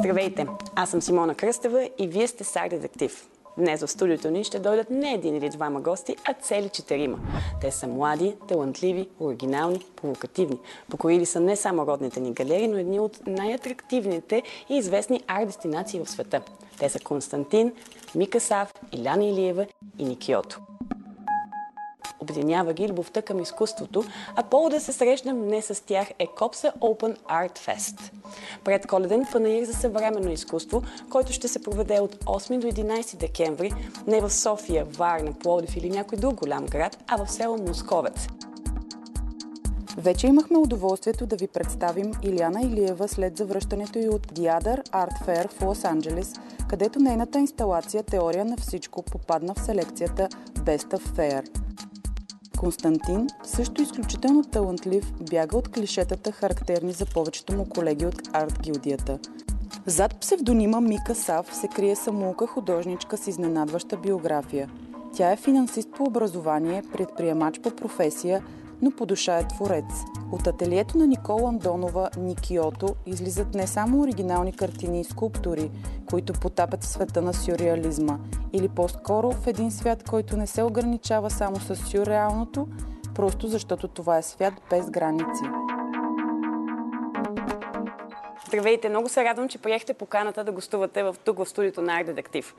Здравейте! Аз съм Симона Кръстева и вие сте Сар Детектив. Днес в студиото ни ще дойдат не един или двама гости, а цели четирима. Те са млади, талантливи, оригинални, провокативни. Покорили са не само родните ни галерии, но едни от най-атрактивните и известни арт-дестинации в света. Те са Константин, Мика Сав, Иляна Илиева и Никиото. Обединява ги любовта към изкуството, а повода да се срещнем днес с тях е Копса Open Art Fest. Пред коледен панаир за съвременно изкуство, който ще се проведе от 8 до 11 декември не в София, Варна, Пловдив или някой друг голям град, а в село Московец. Вече имахме удоволствието да ви представим Иляна Илиева след завръщането й от Диадър Art Fair в Лос-Анджелес, където нейната инсталация Теория на всичко попадна в селекцията Best of Fair. Константин, също изключително талантлив, бяга от клишетата, характерни за повечето му колеги от арт-гилдията. Зад псевдонима Мика Сав се крие самоука художничка с изненадваща биография. Тя е финансист по образование, предприемач по професия, но по душа е творец. От ателието на Никола Андонова Никиото излизат не само оригинални картини и скулптури, които потапят света на сюрреализма, или по-скоро в един свят, който не се ограничава само с сюрреалното, просто защото това е свят без граници. Здравейте! Много се радвам, че приехте поканата да гостувате в, тук в студиото на Арт Детектив.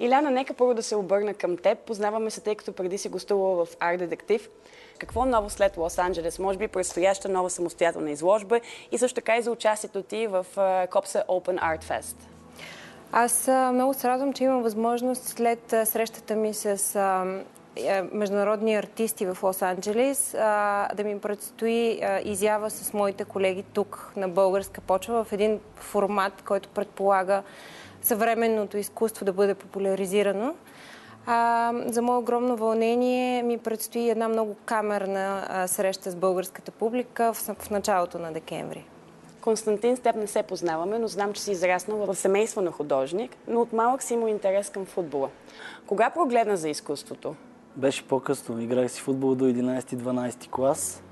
Иляна, нека първо да се обърна към теб. Познаваме се, тъй като преди си гостувала в Арт Детектив. Какво ново след Лос-Анджелес? Може би предстояща нова самостоятелна изложба и също така и за участието ти в Копса Open Art Fest. Аз много се радвам, че имам възможност след срещата ми с международни артисти в Лос-Анджелес да ми предстои изява с моите колеги тук на българска почва в един формат, който предполага съвременното изкуство да бъде популяризирано. А, за мое огромно вълнение ми предстои една много камерна а, среща с българската публика в, в началото на декември. Константин, с теб не се познаваме, но знам, че си израснал в семейство на художник, но от малък си имал интерес към футбола. Кога прогледна за изкуството? Беше по-късно. Играх си футбол до 11-12 клас.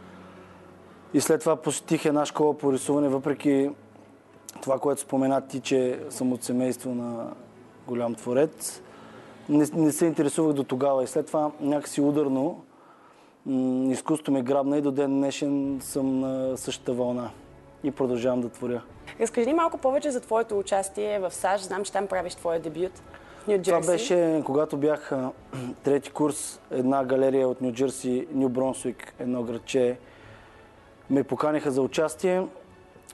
И след това посетих една школа по рисуване, въпреки това, което спомена ти, че съм от семейство на голям творец не, не се интересувах до тогава. И след това някакси ударно м- изкуството ми грабна и до ден днешен съм на същата вълна. И продължавам да творя. Разкажи ни малко повече за твоето участие в САЩ. Знам, че там правиш твоя дебют. Това беше, когато бях трети курс, една галерия от Нью Джерси, Нью Бронсуик, едно градче, ме поканиха за участие.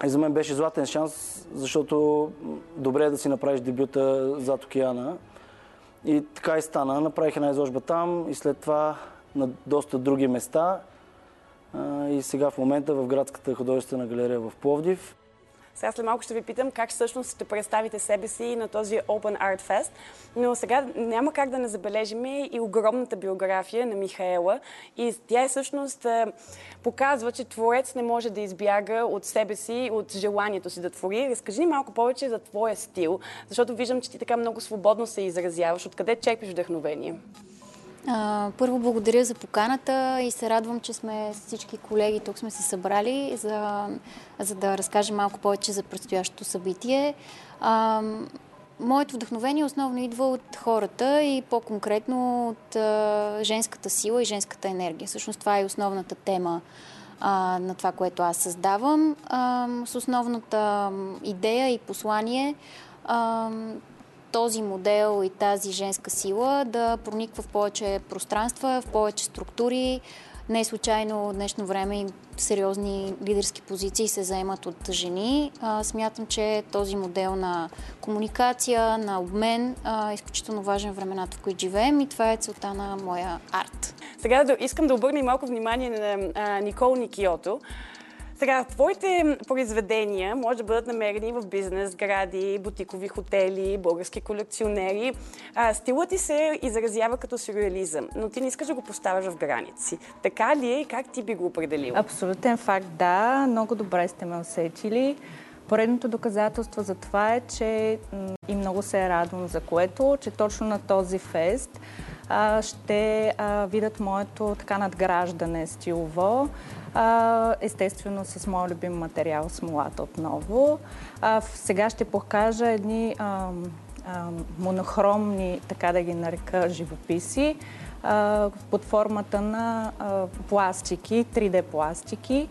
И за мен беше златен шанс, защото добре е да си направиш дебюта зад океана. И така и стана. Направих една изложба там и след това на доста други места. И сега в момента в градската художествена галерия в Пловдив. Сега след малко ще ви питам как всъщност ще представите себе си на този Open Art Fest. Но сега няма как да не забележим и огромната биография на Михаела. И тя е всъщност показва, че творец не може да избяга от себе си, от желанието си да твори. Разкажи ни малко повече за твоя стил, защото виждам, че ти така много свободно се изразяваш. Откъде черпиш вдъхновение? Първо благодаря за поканата и се радвам, че сме всички колеги тук сме се събрали, за, за да разкажем малко повече за предстоящото събитие. А, моето вдъхновение основно идва от хората и по-конкретно от а, женската сила и женската енергия. Всъщност това е основната тема а, на това, което аз създавам, с основната идея и послание този модел и тази женска сила да прониква в повече пространства, в повече структури. Не е случайно в днешно време и сериозни лидерски позиции се заемат от жени. Смятам, че този модел на комуникация, на обмен е изключително важен времената, в които живеем и това е целта на моя арт. Сега искам да обърна малко внимание на Никол Никиото. Сега, твоите произведения може да бъдат намерени в бизнес, сгради, бутикови хотели, български колекционери. А, стилът ти се изразява като сюрреализъм, но ти не искаш да го поставяш в граници. Така ли е и как ти би го определил? Абсолютен факт, да. Много добре сте ме усетили. Поредното доказателство за това е, че и много се радвам за което, че точно на този фест ще видят моето така надграждане стилово. Естествено с моят любим материал смолата отново. Сега ще покажа едни монохромни, така да ги нарека, живописи под формата на пластики, 3D пластики.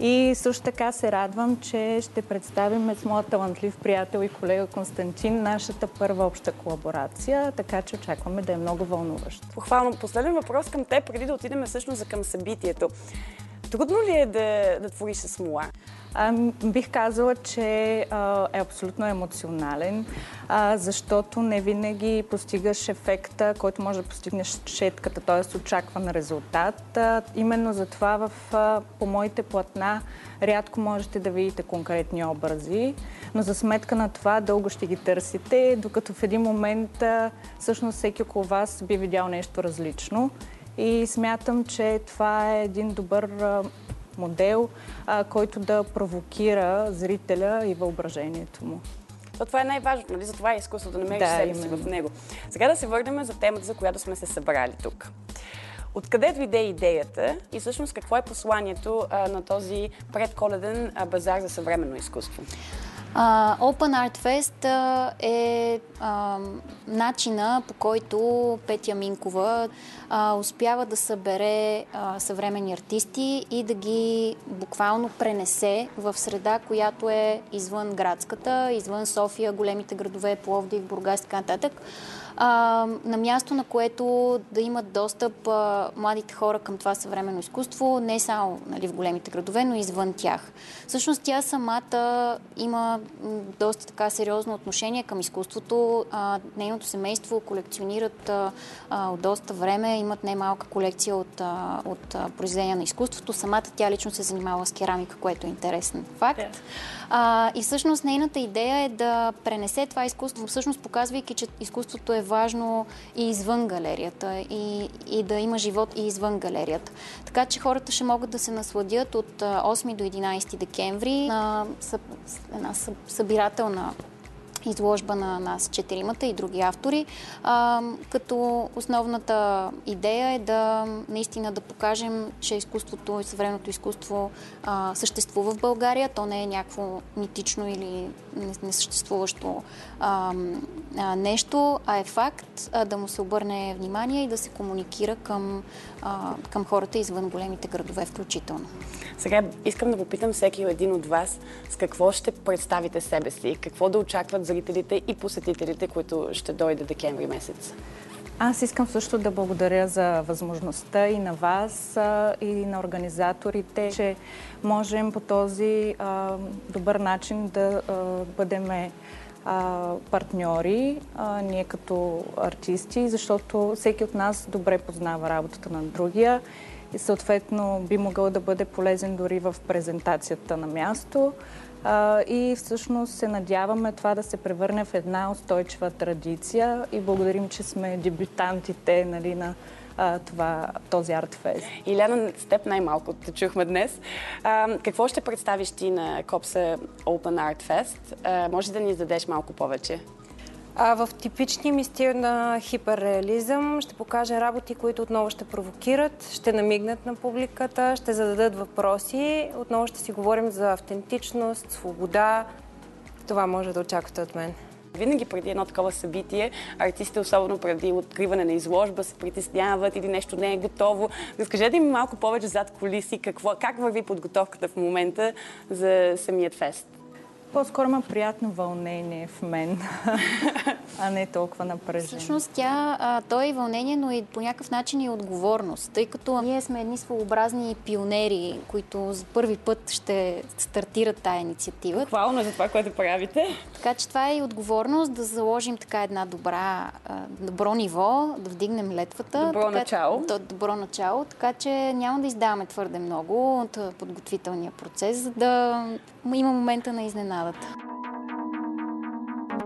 И също така се радвам, че ще представим с моят талантлив приятел и колега Константин нашата първа обща колаборация, така че очакваме да е много вълнуващо. Похвално. Последен въпрос към те, преди да отидем всъщност към събитието. Трудно ли е да, да твориш с смола? Бих казала, че е абсолютно емоционален, защото не винаги постигаш ефекта, който може да постигнеш четката, т.е. очакван резултат. Именно затова в, по моите платна рядко можете да видите конкретни образи, но за сметка на това дълго ще ги търсите, докато в един момент всъщност всеки около вас би видял нещо различно. И смятам, че това е един добър модел, а, който да провокира зрителя и въображението му. То това е най-важното, нали? Затова е изкуство да намериш да, себе си в него. Сега да се върнем за темата, за която сме се събрали тук. Откъде дойде идеята и всъщност какво е посланието а, на този предколеден а, базар за съвременно изкуство? Open Art Fest uh, е uh, начина по който Петя Минкова успява да събере съвременни артисти и да ги буквално пренесе в среда, която е извън градската, извън София, големите градове, Пловдив, Бургас и така нататък а, на място, на което да имат достъп а, младите хора към това съвременно изкуство, не само нали, в големите градове, но и извън тях. Всъщност тя самата има доста така сериозно отношение към изкуството. А, нейното семейство колекционират а, от доста време, имат най-малка колекция от, от произведения на изкуството. Самата тя лично се занимава с керамика, което е интересен факт. Yeah. И всъщност нейната идея е да пренесе това изкуство, всъщност показвайки, че изкуството е важно и извън галерията и, и да има живот и извън галерията. Така че хората ще могат да се насладят от 8 до 11 декември на една събирателна изложба на нас четиримата и други автори, като основната идея е да наистина да покажем, че изкуството и съвременното изкуство съществува в България. То не е някакво митично или несъществуващо а, а, нещо, а е факт а, да му се обърне внимание и да се комуникира към, а, към хората извън големите градове включително. Сега искам да попитам всеки един от вас с какво ще представите себе си, какво да очакват зрителите и посетителите, които ще дойде декември месец. Аз искам също да благодаря за възможността и на вас, и на организаторите, че можем по този а, добър начин да а, бъдем партньори, а, ние като артисти, защото всеки от нас добре познава работата на другия и съответно би могъл да бъде полезен дори в презентацията на място. И всъщност се надяваме това да се превърне в една устойчива традиция и благодарим, че сме дебютантите нали, на това, този артфест. Иляна, с теб най-малко те чухме днес. А, какво ще представиш ти на Копса Open Art Fest? А, може да ни издадеш малко повече? А в типичния ми стил на хиперреализъм ще покажа работи, които отново ще провокират, ще намигнат на публиката, ще зададат въпроси. Отново ще си говорим за автентичност, свобода. Това може да очаквате от мен. Винаги преди едно такова събитие, артистите, особено преди откриване на изложба, се притесняват или нещо не е готово. Разкажете ми малко повече зад колиси, какво, как върви подготовката в момента за самият фест. По-скоро има приятно вълнение в мен, а не толкова напрежение. Всъщност тя, а, то е и вълнение, но и по някакъв начин и отговорност, тъй като ние сме едни своеобразни пионери, които за първи път ще стартират тая инициатива. Хвално за това, което правите. Така че това е и отговорност да заложим така една добра, добро ниво, да вдигнем летвата. Добро така, начало. То, добро начало, така че няма да издаваме твърде много от подготвителния процес, за да има момента на बनावत